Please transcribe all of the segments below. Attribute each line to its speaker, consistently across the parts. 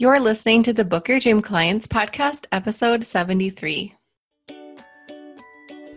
Speaker 1: You're listening to the Book Your Dream Clients podcast, episode 73.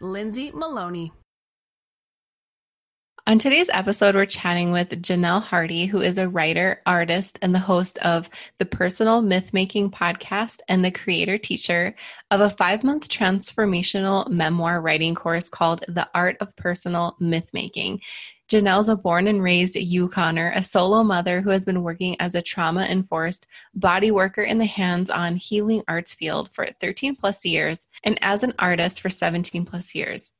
Speaker 2: Lindsay Maloney.
Speaker 1: On today's episode, we're chatting with Janelle Hardy, who is a writer, artist, and the host of the Personal Myth Making podcast and the creator teacher of a five month transformational memoir writing course called The Art of Personal Myth Making. Janelle's a born and raised Yukoner, a solo mother who has been working as a trauma informed body worker in the hands on healing arts field for 13 plus years and as an artist for 17 plus years.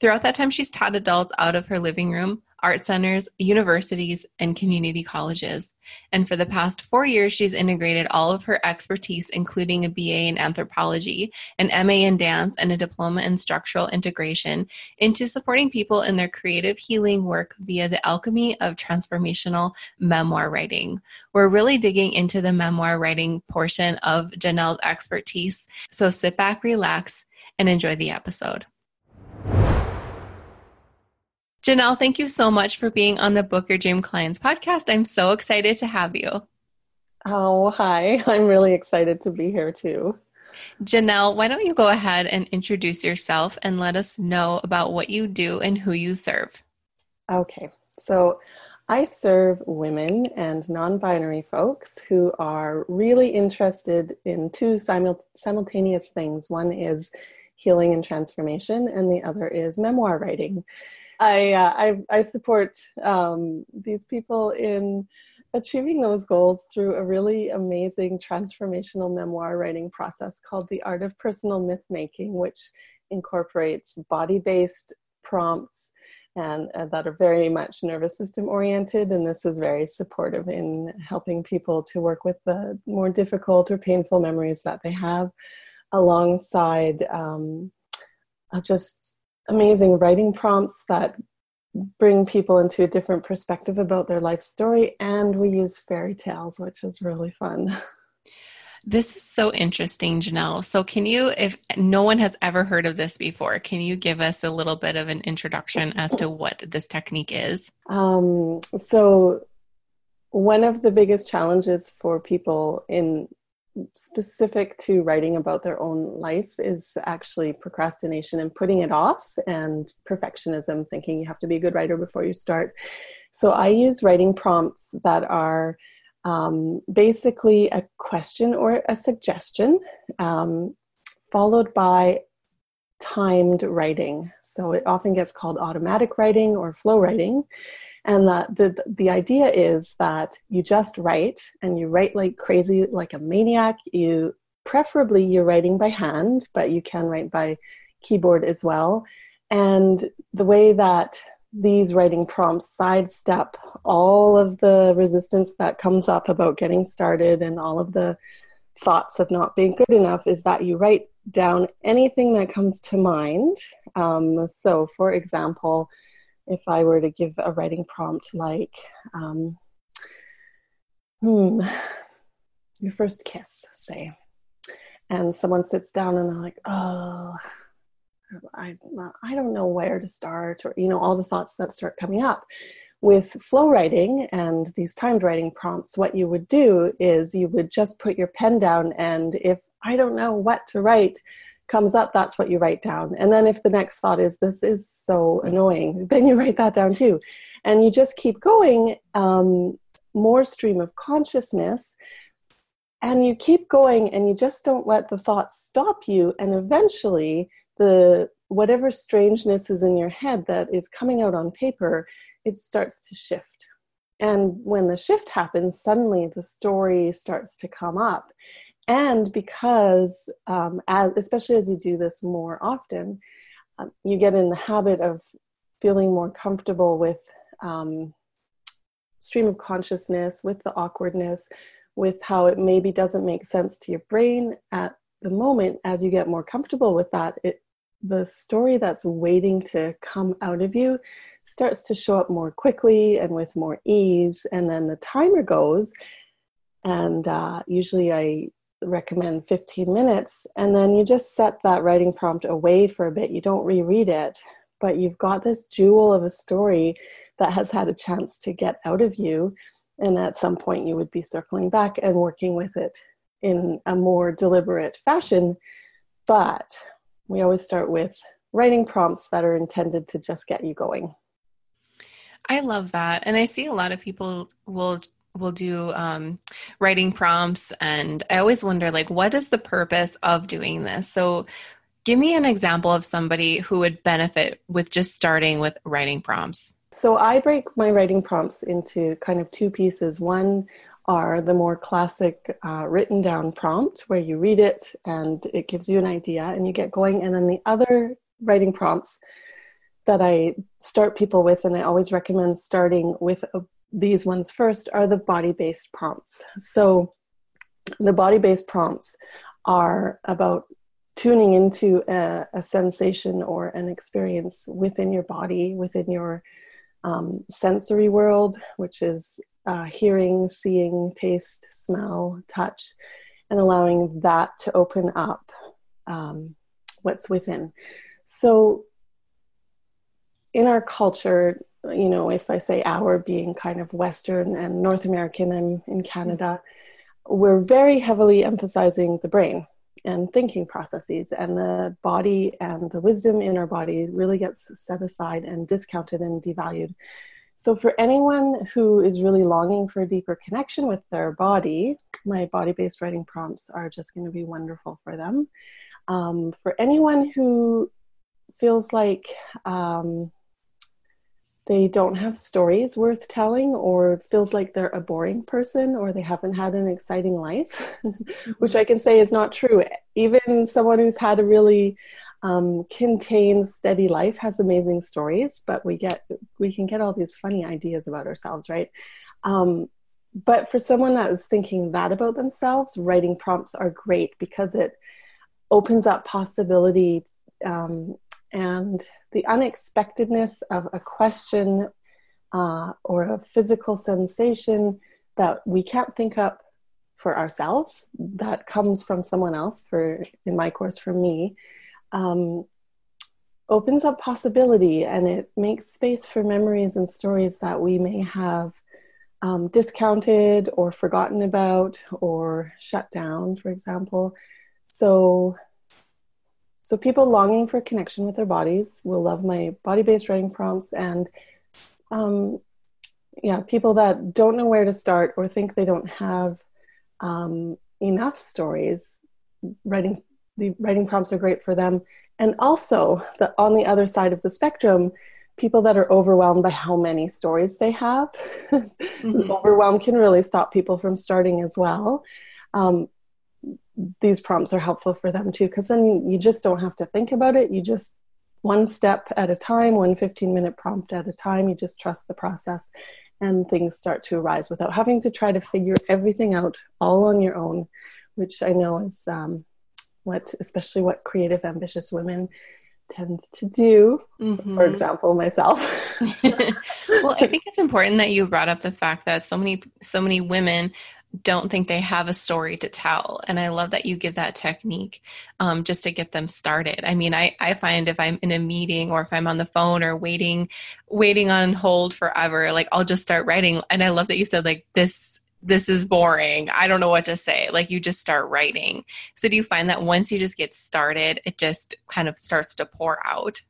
Speaker 1: Throughout that time, she's taught adults out of her living room, art centers, universities, and community colleges. And for the past four years, she's integrated all of her expertise, including a BA in anthropology, an MA in dance, and a diploma in structural integration, into supporting people in their creative healing work via the alchemy of transformational memoir writing. We're really digging into the memoir writing portion of Janelle's expertise. So sit back, relax, and enjoy the episode. Janelle, thank you so much for being on the Book Your Dream Clients podcast. I'm so excited to have you.
Speaker 3: Oh, hi. I'm really excited to be here too.
Speaker 1: Janelle, why don't you go ahead and introduce yourself and let us know about what you do and who you serve?
Speaker 3: Okay. So, I serve women and non binary folks who are really interested in two simul- simultaneous things. One is healing and transformation, and the other is memoir writing. I, uh, I, I support um, these people in achieving those goals through a really amazing transformational memoir writing process called the Art of Personal Myth Making, which incorporates body-based prompts and uh, that are very much nervous system oriented and this is very supportive in helping people to work with the more difficult or painful memories that they have alongside um, just amazing writing prompts that bring people into a different perspective about their life story and we use fairy tales which is really fun.
Speaker 1: This is so interesting janelle. So can you if no one has ever heard of this before can you give us a little bit of an introduction as to what this technique is?
Speaker 3: Um, so one of the biggest challenges for people in specific to writing about their own life is actually procrastination and putting it off and perfectionism thinking you have to be a good writer before you start. So i use writing prompts that are um, basically a question or a suggestion um, followed by timed writing. So it often gets called automatic writing or flow writing and the, the, the idea is that you just write and you write like crazy, like a maniac. You preferably you're writing by hand, but you can write by keyboard as well. And the way that these writing prompts sidestep all of the resistance that comes up about getting started and all of the thoughts of not being good enough is that you write down anything that comes to mind. Um, so, for example, if I were to give a writing prompt like, um, hmm, your first kiss, say, and someone sits down and they're like, oh, I, I don't know where to start, or, you know, all the thoughts that start coming up. With flow writing and these timed writing prompts, what you would do is you would just put your pen down, and if I don't know what to write, comes up, that's what you write down. And then if the next thought is, this is so annoying, then you write that down too. And you just keep going, um, more stream of consciousness. And you keep going and you just don't let the thoughts stop you. And eventually, the whatever strangeness is in your head that is coming out on paper, it starts to shift. And when the shift happens, suddenly the story starts to come up and because um, as, especially as you do this more often um, you get in the habit of feeling more comfortable with um, stream of consciousness with the awkwardness with how it maybe doesn't make sense to your brain at the moment. As you get more comfortable with that it the story that's waiting to come out of you starts to show up more quickly and with more ease. And then the timer goes and uh, usually i recommend 15 minutes and then you just set that writing prompt away for a bit. You don't reread it but you've got this jewel of a story that has had a chance to get out of you and at some point you would be circling back and working with it in a more deliberate fashion. But we always start with writing prompts that are intended to just get you going.
Speaker 1: I love that. And i see a lot of people will will do um, writing prompts and i always wonder like what is the purpose of doing this? So give me an example of somebody who would benefit with just starting with writing prompts.
Speaker 3: So i break my writing prompts into kind of two pieces. One are the more classic uh, written down prompt where you read it and it gives you an idea and you get going. And then the other writing prompts that i start people with and i always recommend starting with a these ones first are the body based prompts. So, the body based prompts are about tuning into a, a, sensation or an experience within your body, within your um, sensory world, which is uh, hearing, seeing, taste, smell, touch, and allowing that to open up um, what's within. So, in our culture, you know, if I say our being kind of Western and North American and in Canada, we're very heavily emphasizing the brain and thinking processes, and the body and the wisdom in our body really gets set aside and discounted and devalued. So, for anyone who is really longing for a deeper connection with their body, my body based writing prompts are just going to be wonderful for them. Um, for anyone who feels like um, they don't have stories worth telling or feels like they're a boring person or they haven't had an exciting life which i can say is not true. Even someone who's had a really um, contained steady life has amazing stories but we get we can get all these funny ideas about ourselves right? Um, but for someone that is thinking that about themselves writing prompts are great because it opens up possibility um, and the unexpectedness of a question uh, or a physical sensation that we can't think up for ourselves that comes from someone else for in my course for me um, opens up possibility and it makes space for memories and stories that we may have um, discounted or forgotten about or shut down for example. So so people longing for connection with their bodies will love my body-based writing prompts and um, yeah, people that don't know where to start or think they don't have um, enough stories, writing the writing prompts are great for them. And also, the, on the other side of the spectrum, people that are overwhelmed by how many stories they have. mm-hmm. Overwhelm can really stop people from starting as well. Um, these prompts are helpful for them too because then you just don't have to think about it you just one step at a time one 15 minute prompt at a time you just trust the process and things start to arise without having to try to figure everything out all on your own which i know is um, what especially what creative ambitious women tends to do mm-hmm. for example myself
Speaker 1: well i think it's important that you brought up the fact that so many so many women don't think they have a story to tell. And i love that you give that technique um, just to get them started. I mean I, I find if i'm in a meeting or if i'm on the phone or waiting waiting on hold forever like i'll just start writing. And i love that you said like this this is boring. I don't know what to say. Like you just start writing. So do you find that once you just get started it just kind of starts to pour out?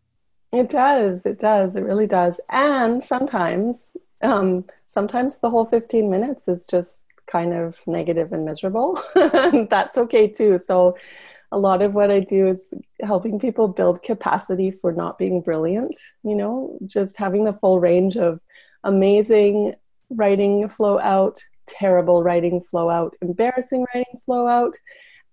Speaker 3: It does. It does. It really does. And sometimes um sometimes the whole 15 minutes is just kind of negative and miserable. That's okay too. So, a lot of what I do is helping people build capacity for not being brilliant, you know, just having the full range of amazing writing flow out, terrible writing flow out, embarrassing writing flow out,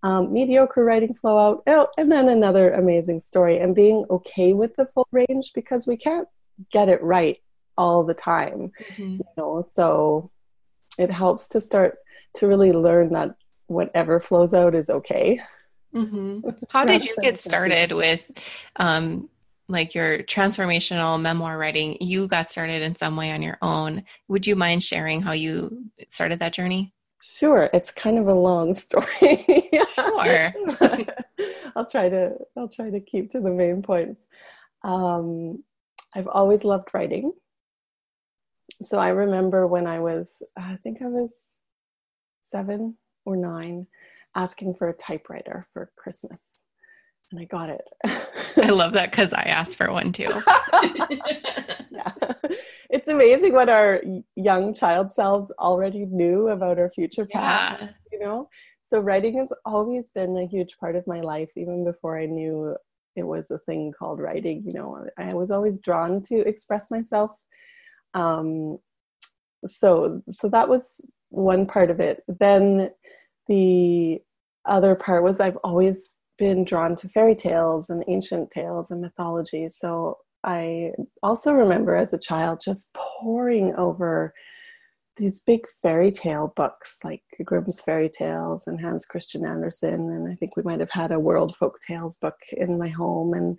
Speaker 3: um, mediocre writing flow out, oh, and then another amazing story, and being okay with the full range because we can't get it right all the time, mm-hmm. you know. So it helps to start to really learn that whatever flows out is okay.
Speaker 1: Mm-hmm. How did you get started with um, like your transformational memoir writing? You got started in some way on your own. Would you mind sharing how you started that journey?
Speaker 3: Sure, it's kind of a long story.
Speaker 1: sure.
Speaker 3: I'll try to I'll try to keep to the main points. Um, I've always loved writing. So I remember when I was I think I was 7 or 9 asking for a typewriter for Christmas. And I got it.
Speaker 1: I love that cuz I asked for one too.
Speaker 3: yeah it's amazing what our young child selves already knew about our future path yeah. you know so writing has always been a huge part of my life even before i knew it was a thing called writing you know i was always drawn to express myself um, so so that was one part of it then the other part was i've always been drawn to fairy tales and ancient tales and mythology so I also remember as a child just poring over these big fairy tale books like Grimm's fairy tales and Hans Christian Andersen. And I think we might have had a World Folk Tales book in my home. And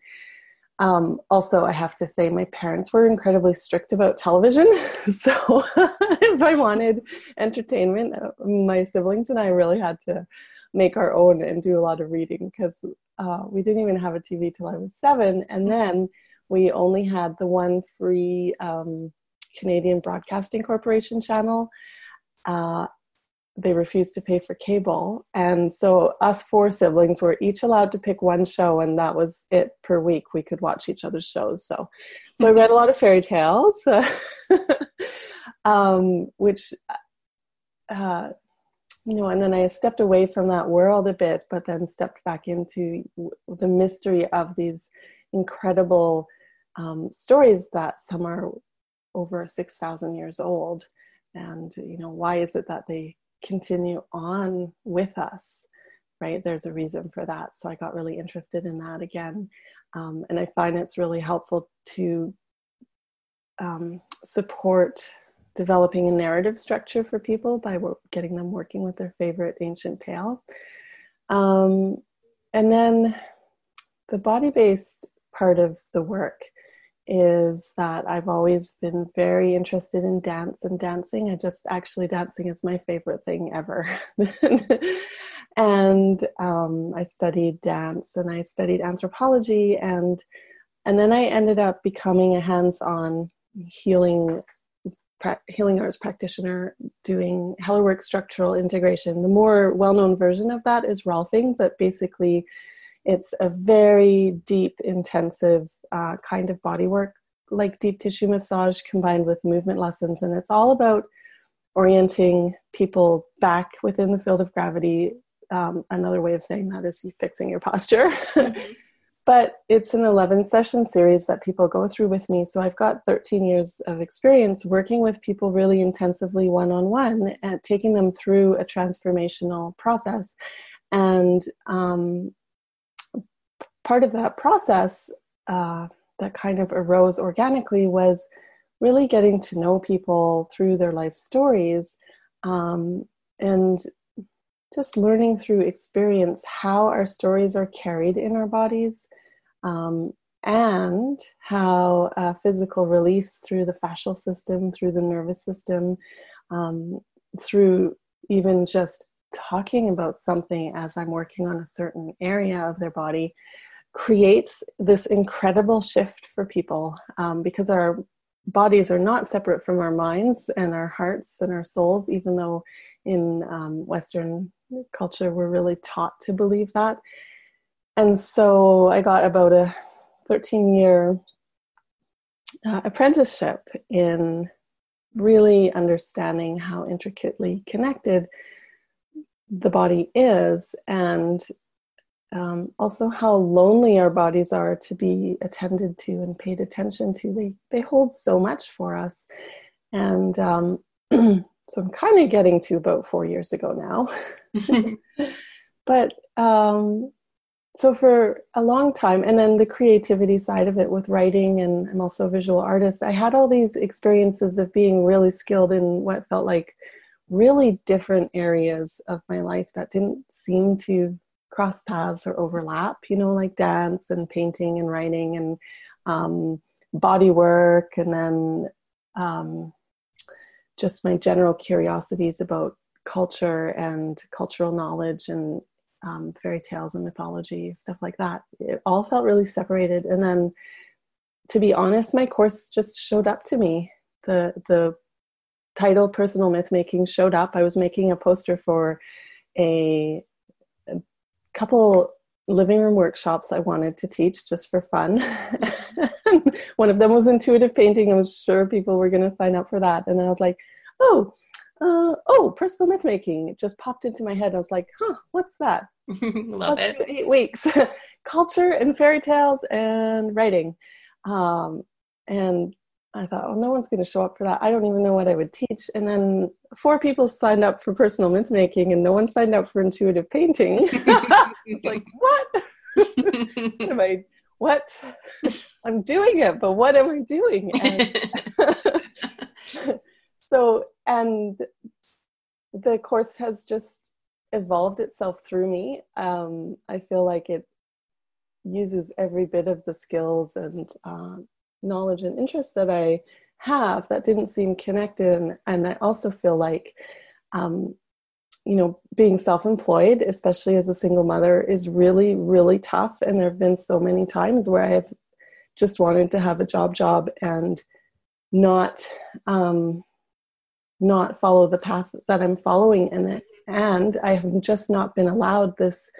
Speaker 3: um, also, I have to say, my parents were incredibly strict about television. so if I wanted entertainment, uh, my siblings and I really had to make our own and do a lot of reading because uh, we didn't even have a TV till I was seven. And then we only had the one free um, Canadian Broadcasting Corporation channel. Uh, they refused to pay for cable. And so, us four siblings were each allowed to pick one show, and that was it per week. We could watch each other's shows. So, so I read a lot of fairy tales, um, which, uh, you know, and then I stepped away from that world a bit, but then stepped back into the mystery of these incredible um, stories that some are over 6,000 years old. And, you know, why is it that they continue on with us? Right? There's a reason for that. So I got really interested in that again. Um, and I find it's really helpful to um, support developing a narrative structure for people by getting them working with their favorite ancient tale. Um, and then the body based part of the work is that I've always been very interested in dance and dancing. I just actually dancing is my favorite thing ever. and um, I studied dance and I studied anthropology and and then I ended up becoming a hands-on healing pra- healing arts practitioner doing Hellerwork structural integration. The more well-known version of that is Rolfing, but basically it's a very deep, intensive uh, kind of body work, like deep tissue massage combined with movement lessons. And it's all about orienting people back within the field of gravity. Um, another way of saying that is fixing your posture. But it's an 11 session series that people go through with me. So I've got 13 years of experience working with people really intensively one on one and taking them through a transformational process. And um, part of that process uh, that kind of arose organically was really getting to know people through their life stories um, and just learning through experience how our stories are carried in our bodies um, and how uh, physical release through the fascial system, through the nervous system, um, through even just talking about something as I'm working on a certain area of their body creates this incredible shift for people um, because our bodies are not separate from our minds and our hearts and our souls, even though in um, Western culture we're really taught to believe that. And so I got about a 13 year uh, apprenticeship in really understanding how intricately connected the body is and um, also how lonely our bodies are to be attended to and paid attention to. They they hold so much for us, and um, so I'm kind of getting to about four years ago now. but um, so for a long time, and then the creativity side of it with writing, and I'm also a visual artist. I had all these experiences of being really skilled in what felt like really different areas of my life that didn't seem to cross paths or overlap, you know, like dance and painting and writing and um, body work, and then um, just my general curiosities about culture and cultural knowledge and um, fairy tales and mythology, stuff like that. It all felt really separated. And then, to be honest, my course just showed up to me. The the title "Personal Myth Making" showed up. I was making a poster for a, a couple living room workshops I wanted to teach just for fun. One of them was intuitive painting. I was sure people were going to sign up for that, and I was like, oh uh, oh, personal myth making. It just popped into my head. I was like, huh, what's that?
Speaker 1: Love
Speaker 3: Let's
Speaker 1: it.
Speaker 3: Eight weeks, culture and fairy tales and writing. Um, and I thought, well, no one's going to show up for that. I don't even know what I would teach. And then four people signed up for personal myth making, and no one signed up for intuitive painting. it's like, what? what am I? What? I'm doing it, but what am I doing? And so and the course has just evolved itself through me um, i feel like it uses every bit of the skills and uh, knowledge and interests that i have that didn't seem connected and, i also feel like um, you know being self-employed especially as a single mother is really really tough and there have been so many times where i've just wanted to have a job job and not um, not follow the path that I'm following in it. And I have just not been allowed this,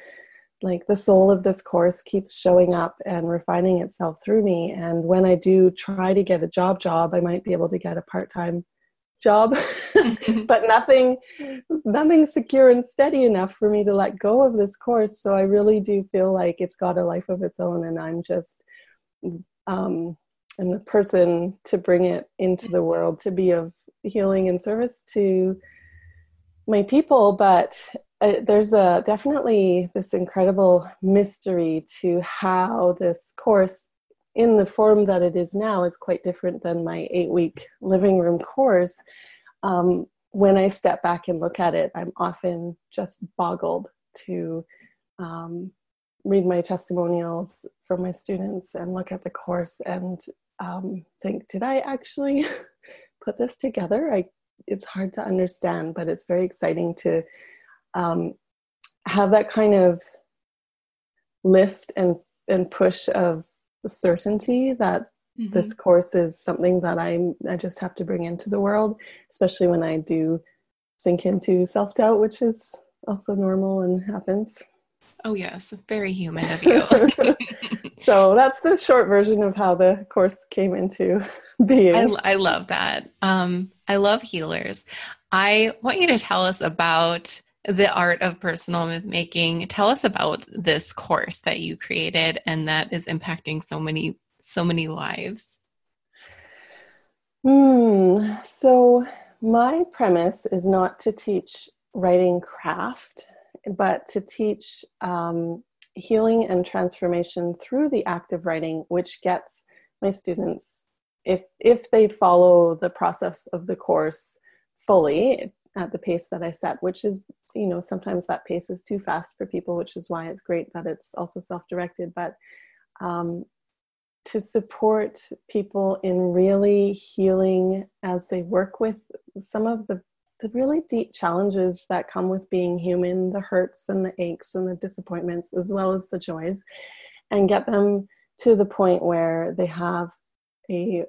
Speaker 3: like the soul of this course keeps showing up and refining itself through me. And when I do try to get a job job, I might be able to get a part-time job, but nothing, nothing secure and steady enough for me to let go of this course. So I really do feel like it's got a life of its own and I'm just, um, I'm the person to bring it into the world to be of healing and service to my people, but uh, there's a definitely this incredible mystery to how this course in the form that it is now is quite different than my eight week living room course um, when i step back and look at it i'm often just boggled to um, read my testimonials from my students and look at the course and um, think did i actually put this together. I it's hard to understand, but it's very exciting to um, have that kind of lift and and push of certainty that mm-hmm. this course is something that I I just have to bring into the world, especially when I do sink into self doubt, which is also normal and happens.
Speaker 1: Oh yes, very human of you.
Speaker 3: so that's the short version of how the course came into being.
Speaker 1: I, I love that. Um, I love healers. I want you to tell us about the art of personal myth making. Tell us about this course that you created and that is impacting so many so many lives.
Speaker 3: Hmm. So my premise is not to teach writing craft, but to teach um, healing and transformation through the act of writing, which gets my students, if if they follow the process of the course fully at the pace that I set, which is you know sometimes that pace is too fast for people, which is why it's great that it's also self-directed, but um, to support people in really healing as they work with some of the the really deep challenges that come with being human the hurts and the aches and the disappointments as well as the joys and get them to the point where they have a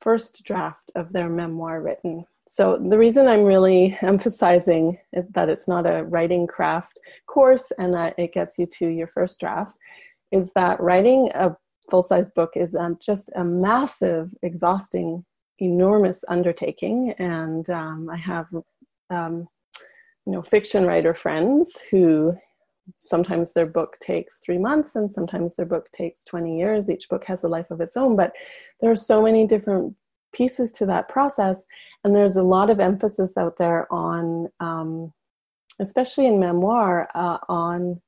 Speaker 3: first draft of their memoir written so the reason i'm really emphasizing that it's not a writing craft course and that it gets you to your first draft is that writing a full-size book is um, just a massive exhausting enormous undertaking, and um, I have um, you know fiction writer friends who sometimes their book takes three months and sometimes their book takes 20 years. Each book has a life of its own but there are so many different pieces to that process and there's a lot of emphasis out there on um, especially in memoir uh, on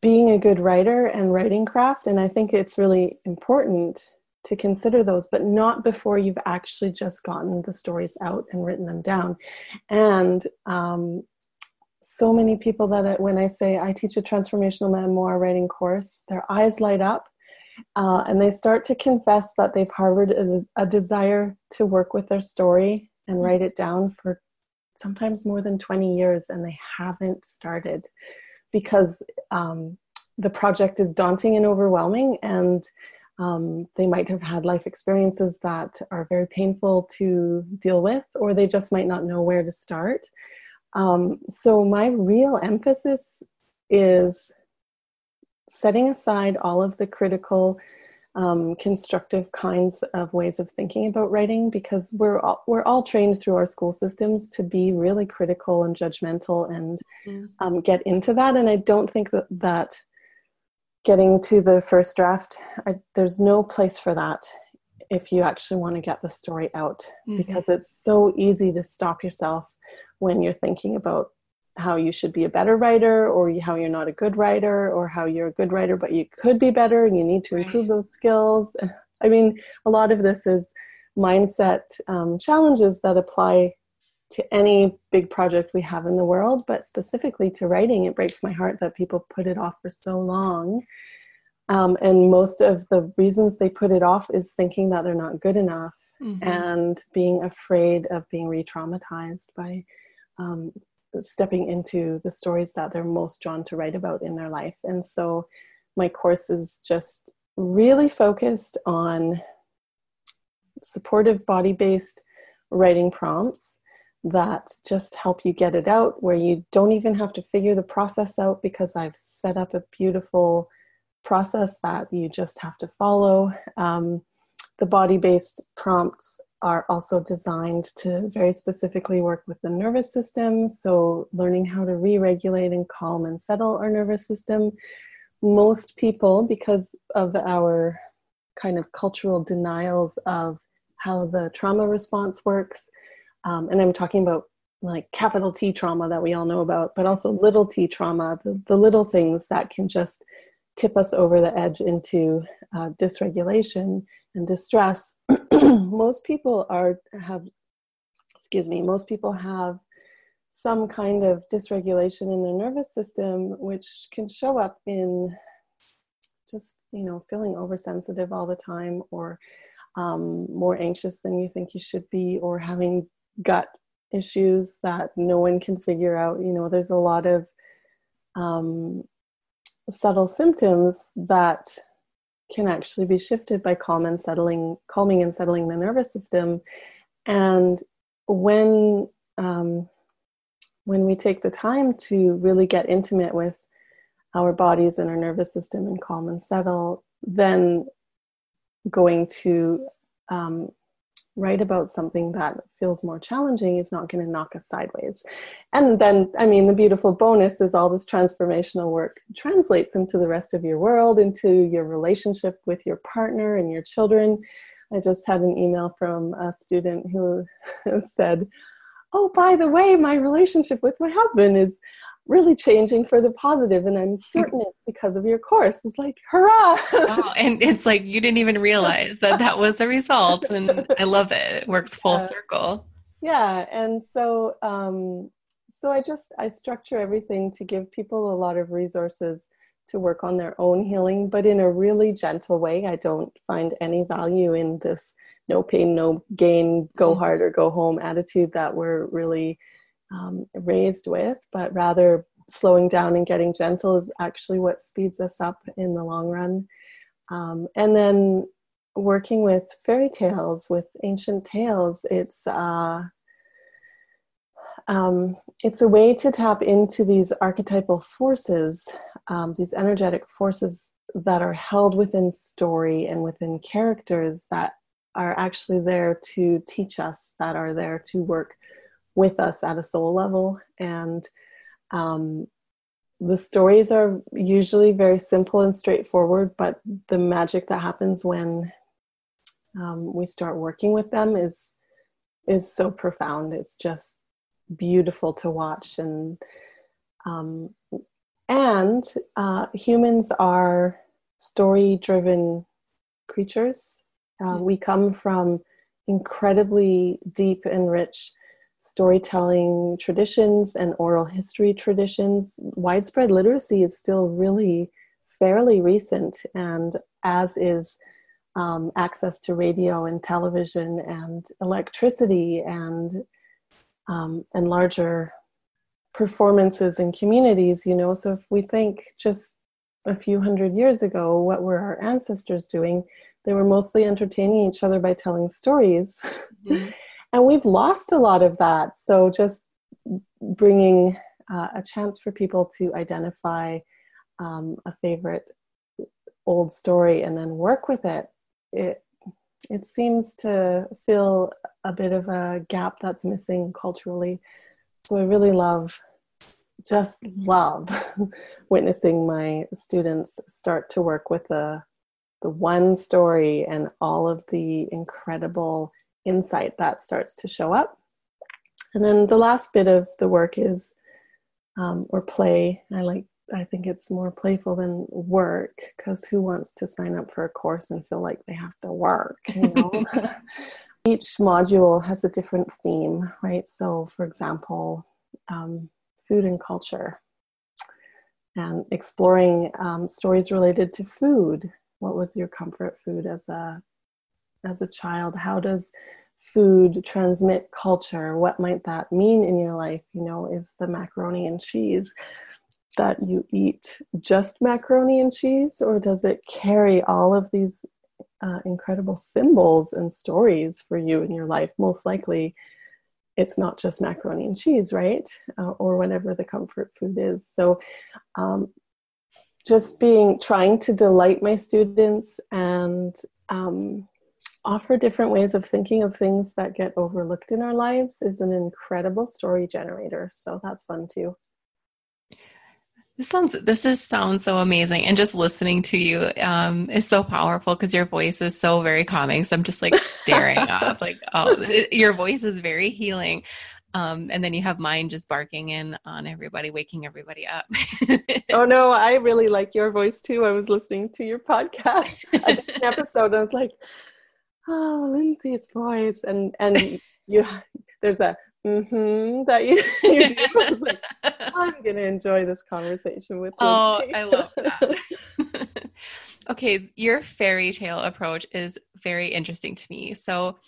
Speaker 3: being a good writer and writing craft and i think it's really important to consider those, but not before you've actually just gotten the stories out and written them down. And um, so many people that I, when I say I teach a transformational memoir writing course, their eyes light up uh, and they start to confess that they've harbored a, a desire to work with their story and mm-hmm. write it down for sometimes more than 20 years and they haven't started because um, the project is daunting and overwhelming and um, they might have had life experiences that are very painful to deal with or they just might not know where to start um, so my real emphasis is setting aside all of the critical um, constructive kinds of ways of thinking about writing because we're all, we're all trained through our school systems to be really critical and judgmental and mm. um, get into that and i don't think that, that getting to the first draft I, there's no place for that if you actually want to get the story out mm-hmm. because it's so easy to stop yourself when you're thinking about how you should be a better writer or how you're not a good writer or how you're a good writer but you could be better and you need to improve those skills. I mean a lot of this is mindset um, challenges that apply to any big project we have in the world but specifically to writing it breaks my heart that people put it off for so long. Um, and most of the reasons they put it off is thinking that they're not good enough mm-hmm. and being afraid of being re-traumatized by um, stepping into the stories that they're most drawn to write about in their life. And so my course is just really focused on supportive body based writing prompts that just help you get it out, where you don't even have to figure the process out because I've set up a beautiful process that you just have to follow. Um, the body based prompts are also designed to very specifically work with the nervous system. So, learning how to re regulate and calm and settle our nervous system. Most people, because of our kind of cultural denials of how the trauma response works, um, and I'm talking about like capital T trauma that we all know about, but also little t trauma, the, the little things that can just tip us over the edge into uh, dysregulation and distress most people are have excuse me most people have some kind of dysregulation in their nervous system which can show up in just you know feeling oversensitive all the time or um, more anxious than you think you should be or having gut issues that no one can figure out. You know there's a lot of um, subtle symptoms that can actually be shifted by calm and settling, calming and settling the nervous system. And when um, when we take the time to really get intimate with our bodies and our nervous system and calm and settle, then going to um, write about something that feels more challenging is not going to knock us sideways. And then, I mean, the beautiful bonus is all this transformational work translates into the rest of your world, into your relationship with your partner and your children. I just had an email from a student who said, Oh, by the way, my relationship with my husband is really changing for the positive and i'm certain it's because of your course it's like hurrah
Speaker 1: wow. and it's like you didn't even realize that that was the result and i love it it works full yeah. circle
Speaker 3: yeah and so um so i just i structure everything to give people a lot of resources to work on their own healing but in a really gentle way i don't find any value in this no pain no gain go mm-hmm. hard or go home attitude that we're really um, raised with, but rather slowing down and getting gentle is actually what speeds us up in the long run. Um, and then working with fairy tales, with ancient tales, it's uh, um, it's a way to tap into these archetypal forces, um, these energetic forces that are held within story and within characters that are actually there to teach us, that are there to work with us at a soul level. And um, the stories are usually very simple and straightforward, but the magic that happens when um, we start working with them is is so profound. It's just beautiful to watch, and um, and uh, humans are story driven creatures, Uh, we come from incredibly deep and rich storytelling traditions and oral history traditions. Widespread literacy is still really fairly recent, and as is um, access to radio and television and electricity and um, and larger performances in communities. You know, so if we think just a few hundred years ago, what were our ancestors doing? They were mostly entertaining each other by telling stories. Mm-hmm. and we've lost a lot of that. So just bringing uh, a chance for people to identify um, a favorite old story and then work with it, it it seems to fill a bit of a gap that's missing culturally. So I really love, just love, witnessing my students start to work with the the one story and all of the incredible insight that starts to show up. And then the last bit of the work is, um, or play. I like, I think it's more playful than work because who wants to sign up for a course and feel like they have to work, you know? Each module has a different theme, right? So, for example, um, food and culture and exploring um, stories related to food. What was your comfort food as a as a child? How does food transmit culture? What might that mean in your life? You know, is the macaroni and cheese that you eat just macaroni and cheese, or does it carry all of these uh, incredible symbols and stories for you in your life? Most likely, it's not just macaroni and cheese, right? Uh, or whatever the comfort food is. So, um, just being trying to delight my students and um, offer different ways of thinking of things that get overlooked in our lives is an incredible story generator. So that's fun too.
Speaker 1: This sounds this is sounds so amazing, and just listening to you um, is so powerful because your voice is so very calming. So I'm just like staring off, like oh, it, your voice is very healing. Um, and then you have mine just barking in on everybody, waking everybody up.
Speaker 3: oh no, I really like your voice too. I was listening to your podcast, an episode, I was like, oh, Lindsay's voice, and and you there's a mm-hmm that you, you do. I was like, I'm gonna enjoy this conversation with you.
Speaker 1: Oh, I love that. okay, your fairy tale approach is very interesting to me. So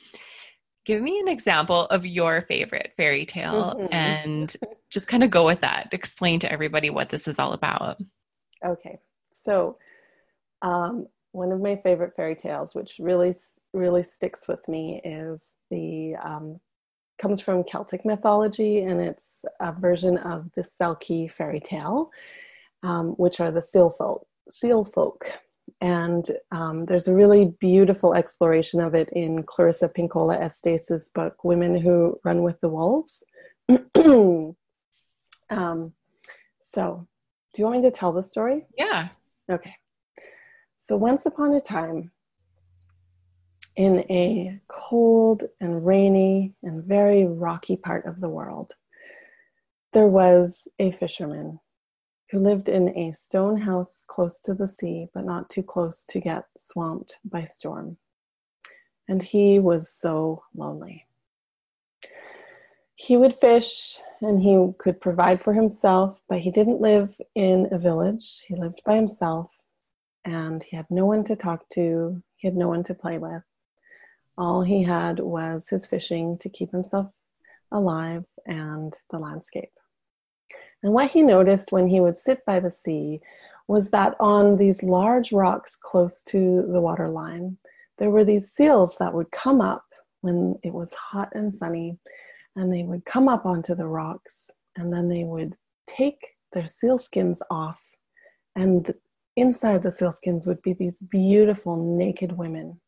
Speaker 1: give me an example of your favorite fairy tale mm-hmm. and just kind of go with that. Explain to everybody what this is all about.
Speaker 3: Okay. So um, one of my favorite fairy tales, which really really sticks with me, is the um, comes from Celtic mythology, and it's a version of the Selkie fairy tale, um, which are the seal folk. Seal folk. And um, there's a really beautiful exploration of it in Clarissa Pinkola Estés's book, Women Who Run with the Wolves. um, so, do you want me to tell the story?
Speaker 1: Yeah.
Speaker 3: Okay. So, once upon a time, in a cold and rainy and very rocky part of the world, there was a fisherman who lived in a stone house close to the sea, but not too close to get swamped by storm. And he was so lonely. He would fish and he could provide for himself, but he didn't live in a village. He lived by himself and he had no one to talk to, he had no one to play with. All he had was his fishing to keep himself alive and the landscape. And what he noticed when he would sit by the sea was that on these large rocks close to the waterline, there were these seals that would come up when it was hot and sunny, and they would come up onto the rocks, and then they would take their seal skins off, and inside the sealskins would be these beautiful naked women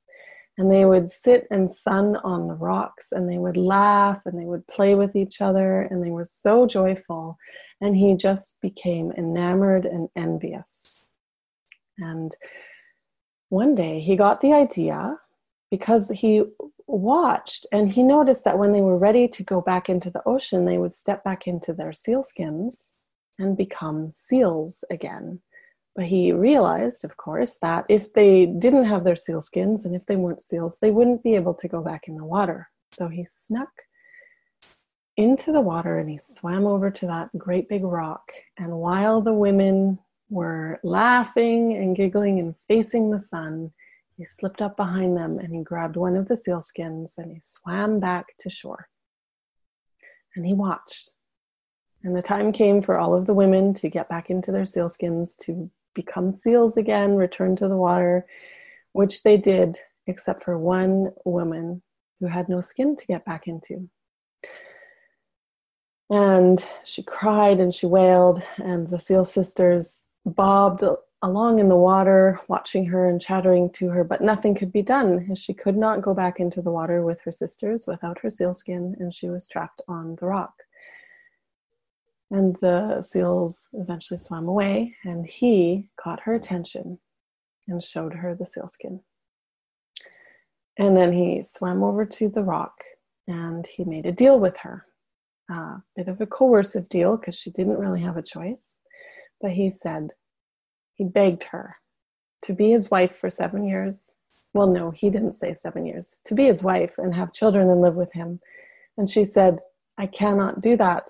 Speaker 3: and they would sit and sun on the rocks and they would laugh and they would play with each other and they were so joyful. And he just became enamored and envious. And one day he got the idea because he watched and he noticed that when they were ready to go back into the ocean they would step back into their sealskins and become seals again But he realized, of course, that if they didn't have their seal skins and if they weren't seals, they wouldn't be able to go back in the water. So he snuck into the water and he swam over to that great big rock. And while the women were laughing and giggling and facing the sun, he slipped up behind them and he grabbed one of the seal skins and he swam back to shore. And he watched. And the time came for all of the women to get back into their sealskins, to become seals again, return to the water, which they did, except for one woman who had no skin to get back into. And she cried and she wailed, and the seal sisters bobbed along in the water, watching her and chattering to her, but nothing could be done as she could not go back into the water with her sisters without her sealskin, and she was trapped on the rock. And the seals eventually swam away, and he caught her attention and showed her the sealskin. And then he swam over to the rock and he made a deal with her. A bit of a coercive deal because she didn't really have a choice. But he said, he begged her to be his wife for seven years. Well, no, he didn't say seven years, to be his wife and have children and live with him. And she said, I cannot do that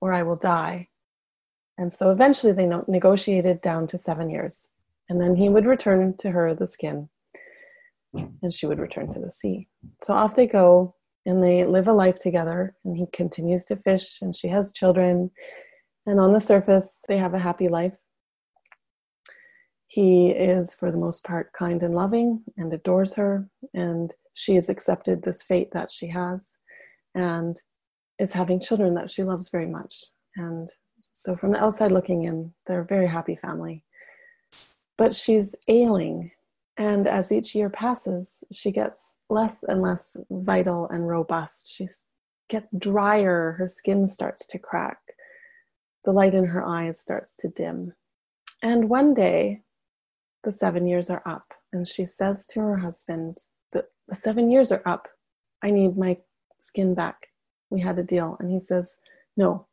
Speaker 3: or I will die. And so eventually they negotiated down to seven years. And then he would return to her the skin and she would return to the sea. So off they go and they live a life together and he continues to fish and she has children. And on the surface, they have a happy life. He is, for the most part, kind and loving and adores her, and she has accepted this fate that she has and is having children that she loves very much. And so, from the outside looking in, they're a very happy family. But she's ailing, and as each year passes, she gets less and less vital and robust. She gets drier, her skin starts to crack, the light in her eyes starts to dim. And one day, the seven years are up, and she says to her husband, The, the seven years are up. I need my skin back. We had a deal. And he says, No.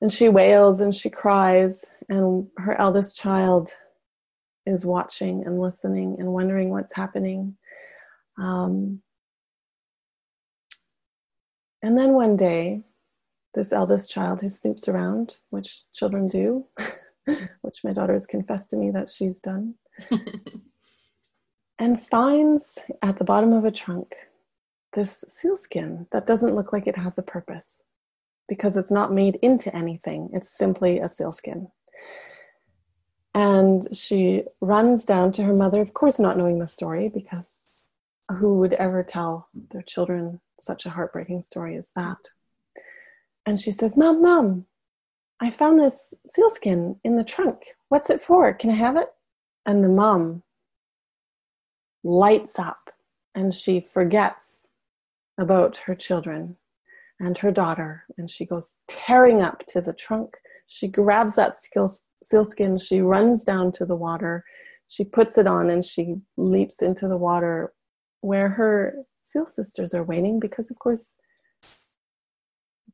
Speaker 3: And she wails and she cries, and her eldest child is watching and listening and wondering what's happening. Um, and then one day, this eldest child who snoops around, which children do, which my daughter has confessed to me that she's done, and finds at the bottom of a trunk this sealskin that doesn't look like it has a purpose because it's not made into anything, it's simply a sealskin. And she runs down to her mother, of course, not knowing the story because who would ever tell their children such a heartbreaking story as that? And she says, Mom, Mom, I found this sealskin in the trunk. What's it for? Can I have it? And the mom lights up and she forgets about her children and her daughter and she goes tearing up to the trunk. She grabs that sealskin, she runs down to the water, she puts it on and she leaps into the water where her seal sisters are waiting because, of course,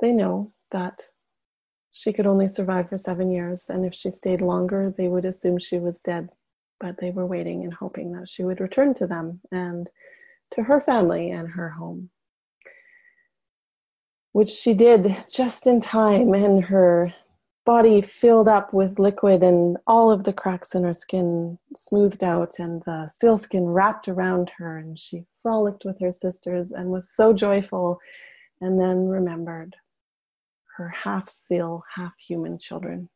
Speaker 3: they know that she could only survive for seven years, and if she stayed longer, they would assume she was dead. But they were waiting and hoping that she would return to them and to her family and her home. Which she did just in time, and her body filled up with liquid, and all of the cracks in her skin smoothed out, and the sealskin wrapped around her, and she frolicked with her sisters and was so joyful, and then remembered her half seal, half human children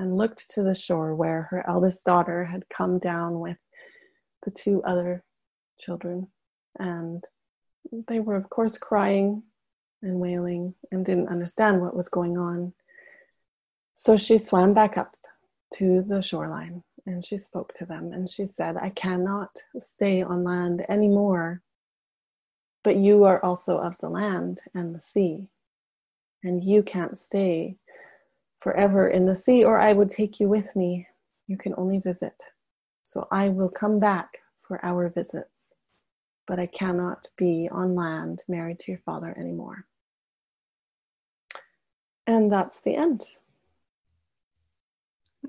Speaker 3: and looked to the shore where her eldest daughter had come down with the two other children. And they were, of course, crying and wailing and didn't understand what was going on. So she swam back up to the shoreline and she spoke to them and she said, I cannot stay on land anymore, but you are also of the land and the sea and you can't stay forever in the sea, or I would take you with me. You can only visit. So I will come back for our visits, but I cannot be on land married to your father anymore. And that's the end.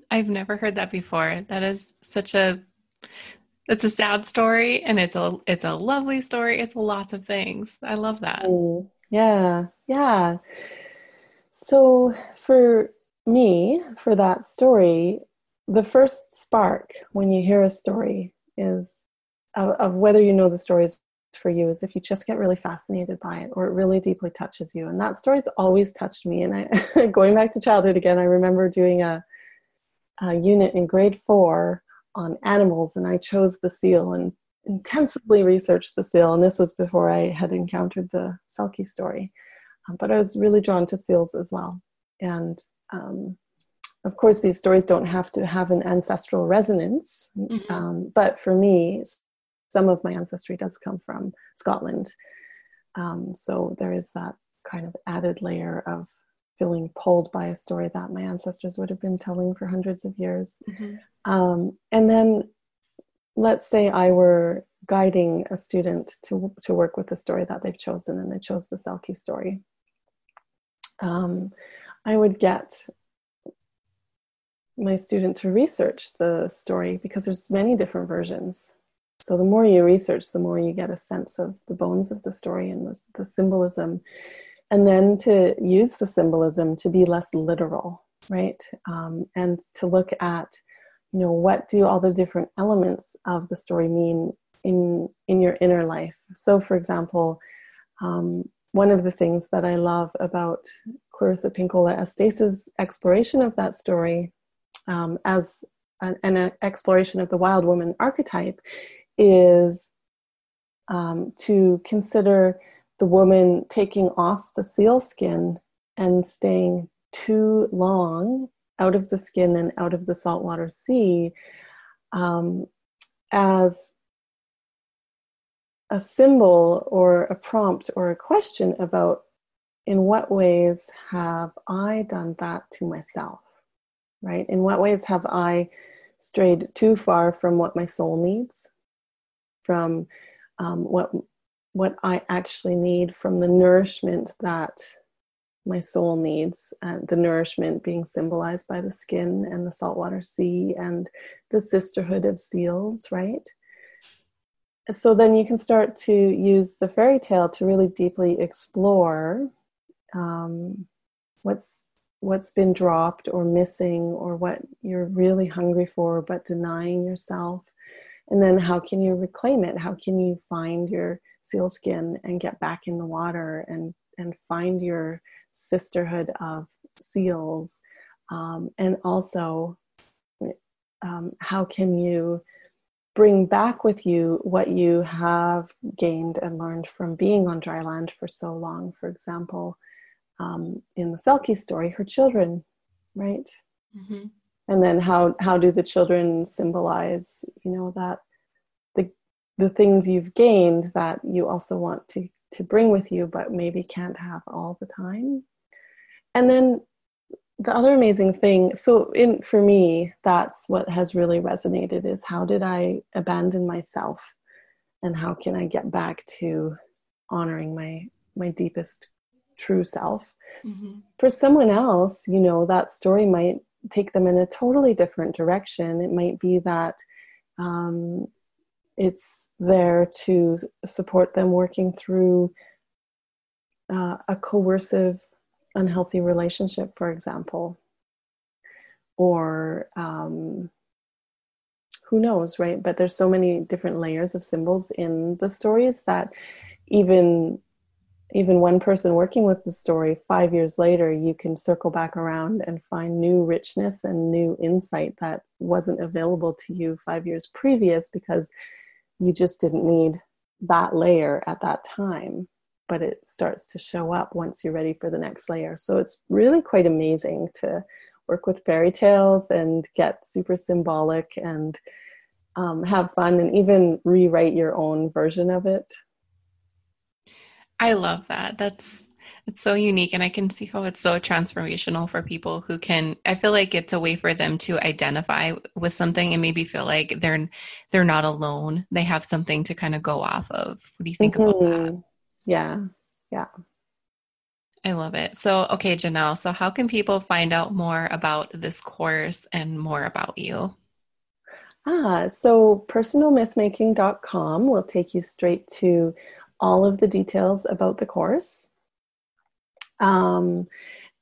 Speaker 1: I've never heard that before. That is such a it's a sad story and it's a it's a lovely story. It's lots of things. I love that.
Speaker 3: Yeah. Yeah. So for me, for that story, the first spark when you hear a story is of, of whether you know the story is for you is if you just get really fascinated by it or it really deeply touches you. And that story's always touched me. And I, going back to childhood again, I remember doing a, a unit in grade four on animals, and I chose the seal and intensively researched the seal. And this was before I had encountered the Selkie story. Um, but I was really drawn to seals as well. And um, of course, these stories don't have to have an ancestral resonance. Mm-hmm. Um, but for me, some of my ancestry does come from Scotland. Um, so there is that kind of added layer of feeling pulled by a story that my ancestors would have been telling for hundreds of years. Mm-hmm. Um, and then let's say I were guiding a student to, to work with the story that they've chosen and they chose the Selkie story. Um, I would get my student to research the story because there's many different versions so the more you research, the more you get a sense of the bones of the story and the, the symbolism. And then to use the symbolism to be less literal, right? Um, and to look at, you know, what do all the different elements of the story mean in in your inner life. So, for example, um, one of the things that I love about Clarissa Pinkola Estés's exploration of that story um, as an, an, exploration of the wild woman archetype is um, to consider the woman taking off the seal skin and staying too long out of the skin and out of the saltwater sea um, as a symbol or a prompt or a question about in what ways have I done that to myself? Right? In what ways have I strayed too far from what my soul needs? From um, what what I actually need from the nourishment that my soul needs, and the nourishment being symbolized by the skin and the saltwater sea and the sisterhood of seals, right? So then you can start to use the fairy tale to really deeply explore um, what's what's been dropped or missing or what you're really hungry for but denying yourself and then how can you reclaim it? How can you find your seal skin and get back in the water and and find your sisterhood of seals? Um, and also um, how can you bring back with you what you have gained and learned from being on dry land for so long? For example um, in the selkie story her children right? Mm-hmm and then how how do the children symbolize you know that the the things you've gained that you also want to to bring with you but maybe can't have all the time? And then the other amazing thing so in for me that's what has really resonated is how did i abandon myself? And how can i get back to honoring my my deepest true self? Mm-hmm. for someone else you know that story might take them in a totally different direction. It might be that um, it's there to support them working through uh, a coercive, unhealthy relationship, for example, or um, who knows, right? But there's so many different layers of symbols in the stories that even even one person working with the story, five years later, you can circle back around and find new richness and new insight that wasn't available to you five years previous because you just didn't need that layer at that time. But it starts to show up once you're ready for the next layer. So it's really quite amazing to work with fairy tales and get super symbolic and um, have fun and even rewrite your own version of it
Speaker 1: I love that. That's it's so unique and I can see how it's so transformational for people who can I feel like it's a way for them to identify with something and maybe feel like they're they're not alone. They have something to kind of go off of. What do you think mm-hmm. about that?
Speaker 3: Yeah. Yeah.
Speaker 4: I love it. So, okay, Janelle, so how can people find out more about this course and more about you?
Speaker 3: Ah, so personalmythmaking.com will take you straight to all of the details about the course. Um,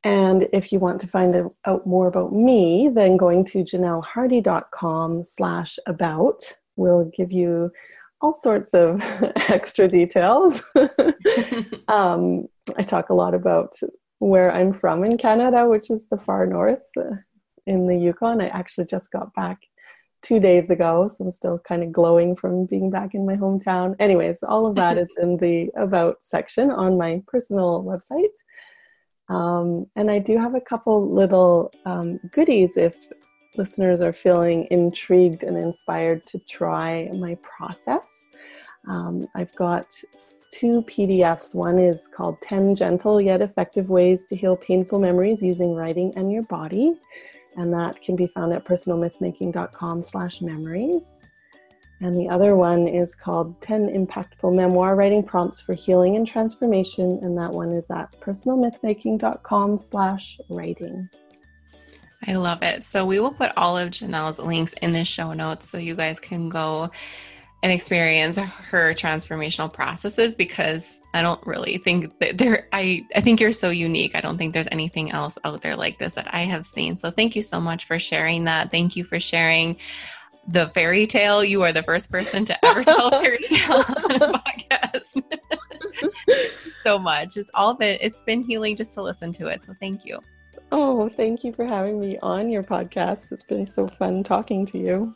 Speaker 3: and if you want to find out more about me, then going to janellehardy.com slash about will give you all sorts of extra details. um, I talk a lot about where I'm from in Canada, which is the far north uh, in the Yukon. I actually just got back two days ago, so I'm still kind of glowing from being back in my hometown. Anyways, all of that is in the About section on my personal website. Um, and I do have a couple little um, goodies if listeners are feeling intrigued and inspired to try my process. Um, I've got two PDFs. One is called 10 Gentle Yet Effective Ways to Heal Painful Memories Using Writing and Your Body. And that can be found at personalmythmaking.com slash memories. And the other one is called 10 Impactful Memoir Writing Prompts for Healing and Transformation. And that one is at personalmythmaking.com slash writing.
Speaker 4: I love it. So we will put all of Janelle's links in the show notes so you guys can go and experience her transformational processes because I don't really think that there I I think you're so unique. I don't think there's anything else out there like this that I have seen. So thank you so much for sharing that. Thank you for sharing the fairy tale. You are the first person to ever tell a fairy tale on a podcast. so much. It's all been it's been healing just to listen to it. So thank you.
Speaker 3: Oh, thank you for having me on your podcast. It's been so fun talking to you.